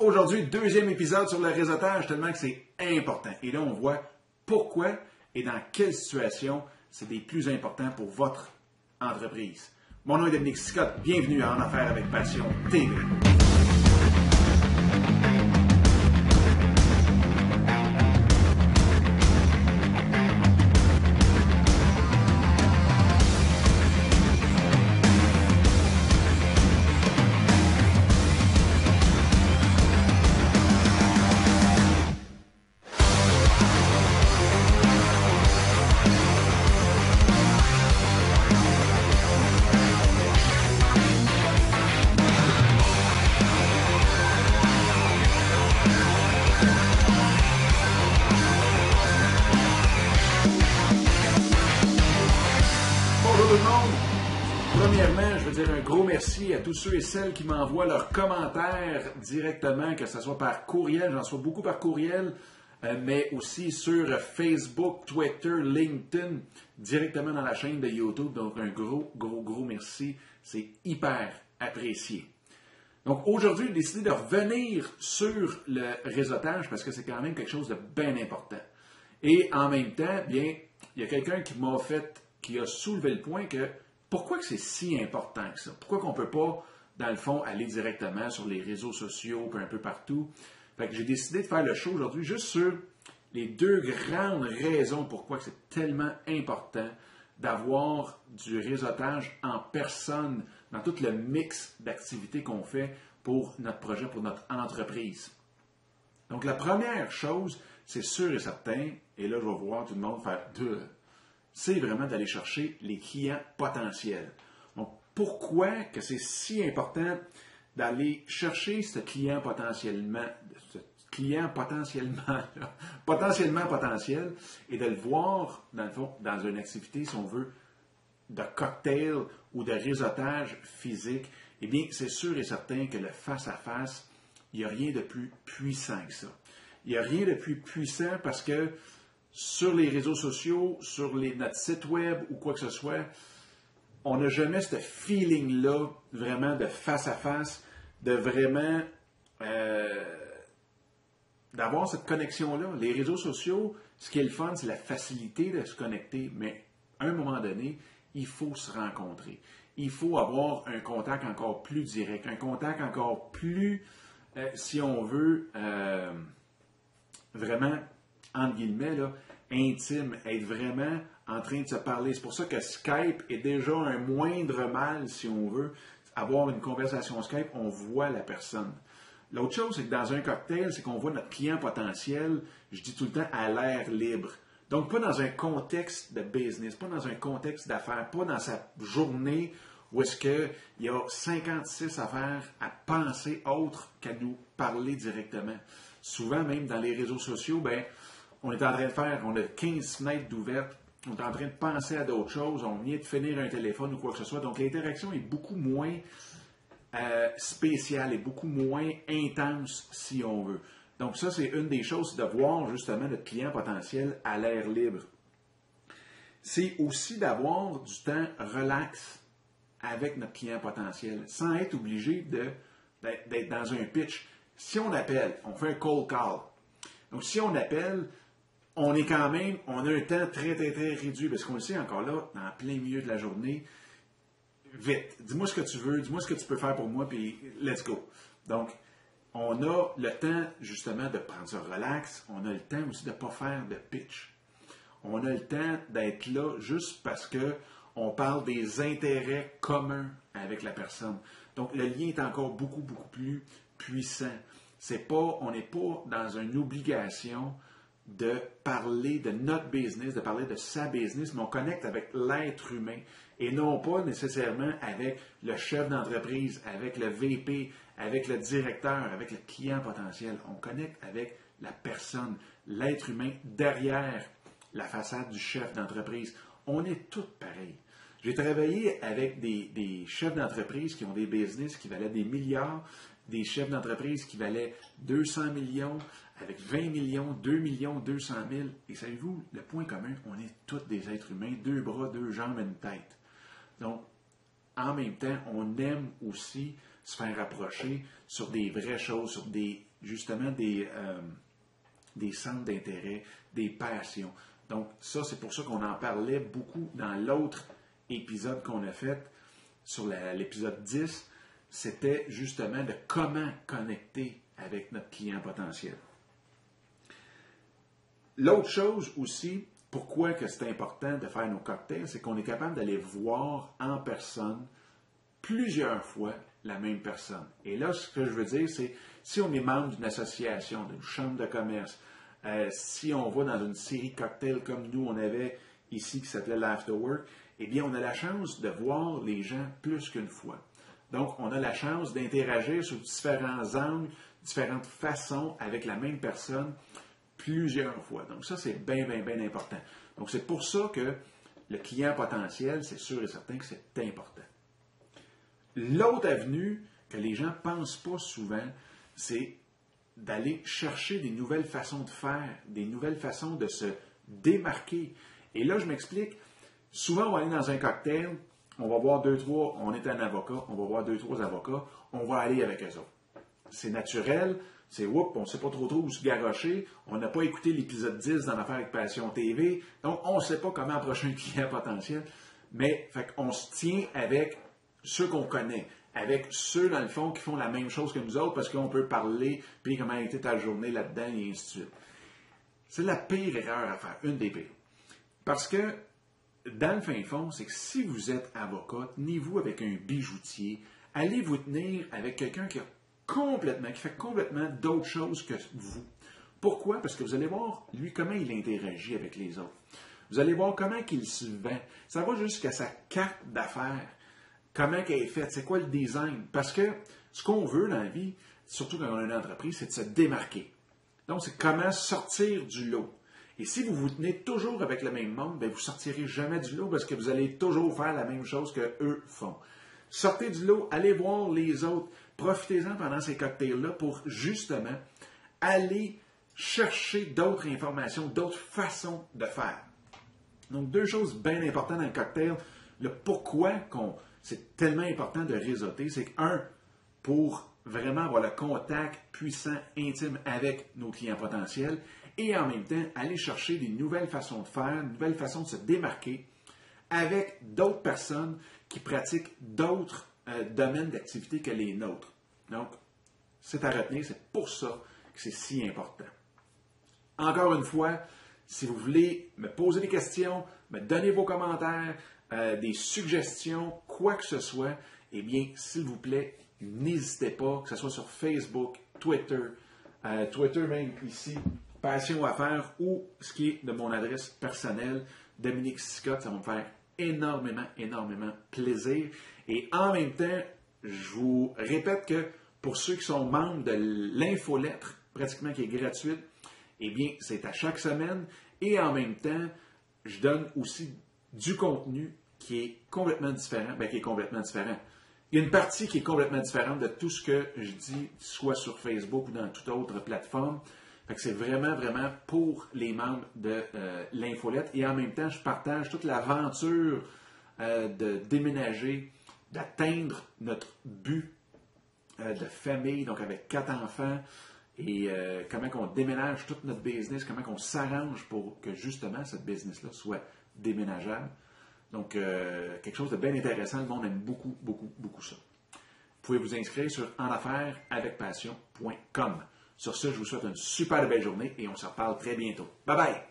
Aujourd'hui, deuxième épisode sur le réseautage, tellement que c'est important. Et là, on voit pourquoi et dans quelle situation c'est des plus importants pour votre entreprise. Mon nom est Dominique Scott. Bienvenue à En Affaires avec Passion TV. Premièrement, je veux dire un gros merci à tous ceux et celles qui m'envoient leurs commentaires directement, que ce soit par courriel, j'en reçois beaucoup par courriel, euh, mais aussi sur Facebook, Twitter, LinkedIn, directement dans la chaîne de YouTube. Donc un gros, gros, gros merci. C'est hyper apprécié. Donc aujourd'hui, j'ai décidé de revenir sur le réseautage parce que c'est quand même quelque chose de bien important. Et en même temps, bien, il y a quelqu'un qui m'a fait, qui a soulevé le point que pourquoi c'est si important que ça? Pourquoi qu'on ne peut pas, dans le fond, aller directement sur les réseaux sociaux, puis un peu partout? Fait que j'ai décidé de faire le show aujourd'hui juste sur les deux grandes raisons pourquoi c'est tellement important d'avoir du réseautage en personne dans tout le mix d'activités qu'on fait pour notre projet, pour notre entreprise. Donc, la première chose, c'est sûr et certain, et là, je vais voir tout le monde faire deux, c'est vraiment d'aller chercher les clients potentiels. Donc, pourquoi que c'est si important d'aller chercher ce client potentiellement, ce client potentiellement, potentiellement potentiel, et de le voir, dans le fond, dans une activité, si on veut, de cocktail ou de réseautage physique, eh bien, c'est sûr et certain que le face-à-face, il n'y a rien de plus puissant que ça. Il n'y a rien de plus puissant parce que sur les réseaux sociaux, sur les, notre site web ou quoi que ce soit, on n'a jamais ce feeling-là vraiment de face-à-face, de vraiment euh, d'avoir cette connexion-là. Les réseaux sociaux, ce qui est le fun, c'est la facilité de se connecter, mais à un moment donné, il faut se rencontrer. Il faut avoir un contact encore plus direct, un contact encore plus, euh, si on veut, euh, vraiment, entre guillemets, là, intime, être vraiment en train de se parler. C'est pour ça que Skype est déjà un moindre mal, si on veut. Avoir une conversation Skype, on voit la personne. L'autre chose, c'est que dans un cocktail, c'est qu'on voit notre client potentiel, je dis tout le temps, à l'air libre. Donc, pas dans un contexte de business, pas dans un contexte d'affaires, pas dans sa journée où est-ce qu'il y a 56 affaires à penser autres qu'à nous parler directement. Souvent, même dans les réseaux sociaux, ben, on est en train de faire, on a 15 fenêtres d'ouvertes, on est en train de penser à d'autres choses, on vient de finir un téléphone ou quoi que ce soit. Donc, l'interaction est beaucoup moins euh, spéciale et beaucoup moins intense, si on veut. Donc, ça, c'est une des choses, de voir justement notre client potentiel à l'air libre. C'est aussi d'avoir du temps relax avec notre client potentiel, sans être obligé d'être dans un pitch. Si on appelle, on fait un cold call. Donc, si on appelle, on est quand même, on a un temps très, très, très réduit, parce qu'on le sait encore là, dans plein milieu de la journée, vite, dis-moi ce que tu veux, dis-moi ce que tu peux faire pour moi, puis let's go. Donc, on a le temps justement de prendre ça relax, on a le temps aussi de ne pas faire de pitch. On a le temps d'être là juste parce que on parle des intérêts communs avec la personne. Donc, le lien est encore beaucoup, beaucoup plus puissant. C'est pas, on n'est pas dans une obligation de parler de notre business, de parler de sa business, mais on connecte avec l'être humain et non pas nécessairement avec le chef d'entreprise, avec le VP, avec le directeur, avec le client potentiel. On connecte avec la personne, l'être humain derrière la façade du chef d'entreprise. On est tous pareils. J'ai travaillé avec des, des chefs d'entreprise qui ont des business qui valaient des milliards, des chefs d'entreprise qui valaient 200 millions, avec 20 millions, 2 millions, 200 000. Et savez-vous, le point commun, on est tous des êtres humains, deux bras, deux jambes, une tête. Donc, en même temps, on aime aussi se faire approcher sur des vraies choses, sur des justement des, euh, des centres d'intérêt, des passions. Donc ça, c'est pour ça qu'on en parlait beaucoup dans l'autre épisode qu'on a fait sur l'épisode 10. C'était justement de comment connecter avec notre client potentiel. L'autre chose aussi, pourquoi que c'est important de faire nos cocktails, c'est qu'on est capable d'aller voir en personne plusieurs fois la même personne. Et là, ce que je veux dire, c'est si on est membre d'une association, d'une chambre de commerce, euh, si on va dans une série de cocktails comme nous, on avait ici qui s'appelait l'Afterwork, eh bien, on a la chance de voir les gens plus qu'une fois. Donc, on a la chance d'interagir sur différents angles, différentes façons avec la même personne plusieurs fois. Donc ça, c'est bien, bien, bien important. Donc c'est pour ça que le client potentiel, c'est sûr et certain que c'est important. L'autre avenue que les gens ne pensent pas souvent, c'est d'aller chercher des nouvelles façons de faire, des nouvelles façons de se démarquer. Et là, je m'explique. Souvent, on va aller dans un cocktail, on va voir deux, trois, on est un avocat, on va voir deux, trois avocats, on va aller avec eux autres. C'est naturel, c'est whoop, on ne sait pas trop trop où se garrocher, on n'a pas écouté l'épisode 10 dans l'affaire avec Passion TV, donc on ne sait pas comment approcher un client potentiel, mais fait on se tient avec ceux qu'on connaît, avec ceux, dans le fond, qui font la même chose que nous autres, parce qu'on peut parler, puis comment a été ta journée là-dedans, et ainsi de suite. C'est la pire erreur à faire, une des pires. Parce que, dans le fin fond, c'est que si vous êtes avocat, tenez-vous avec un bijoutier, allez vous tenir avec quelqu'un qui a complètement, qui fait complètement d'autres choses que vous. Pourquoi? Parce que vous allez voir, lui, comment il interagit avec les autres. Vous allez voir comment il se vend. Ça va jusqu'à sa carte d'affaires. Comment elle est faite. C'est quoi le design? Parce que ce qu'on veut dans la vie, surtout quand on a une entreprise, c'est de se démarquer. Donc, c'est comment sortir du lot. Et si vous vous tenez toujours avec le même monde, ben, vous ne sortirez jamais du lot parce que vous allez toujours faire la même chose que eux font. Sortez du lot, allez voir les autres. Profitez-en pendant ces cocktails-là pour justement aller chercher d'autres informations, d'autres façons de faire. Donc, deux choses bien importantes dans le cocktail. Le pourquoi c'est tellement important de réseauter, c'est qu'un, pour vraiment avoir le contact puissant, intime avec nos clients potentiels, et en même temps, aller chercher des nouvelles façons de faire, de nouvelles façons de se démarquer avec d'autres personnes qui pratiquent d'autres euh, domaines d'activité que les nôtres. Donc, c'est à retenir, c'est pour ça que c'est si important. Encore une fois, si vous voulez me poser des questions, me donner vos commentaires, euh, des suggestions, quoi que ce soit, eh bien, s'il vous plaît, n'hésitez pas, que ce soit sur Facebook, Twitter, euh, Twitter même ici, Passion à faire ou ce qui est de mon adresse personnelle, Dominique Scott, ça va me faire énormément, énormément plaisir. Et en même temps, je vous répète que pour ceux qui sont membres de l'infolettre, pratiquement qui est gratuite, eh bien, c'est à chaque semaine. Et en même temps, je donne aussi du contenu qui est complètement différent. Bien, qui est complètement différent. Il y a une partie qui est complètement différente de tout ce que je dis, soit sur Facebook ou dans toute autre plateforme. C'est vraiment, vraiment pour les membres de euh, l'infolette. Et en même temps, je partage toute l'aventure euh, de déménager, d'atteindre notre but euh, de famille, donc avec quatre enfants, et comment on déménage toute notre business, comment on s'arrange pour que justement cette business-là soit déménageable. Donc, quelque chose de bien intéressant. Le monde aime beaucoup, beaucoup, beaucoup ça. Vous pouvez vous inscrire sur enaffairesavecpassion.com. Sur ce, je vous souhaite une super belle journée et on se reparle très bientôt. Bye bye!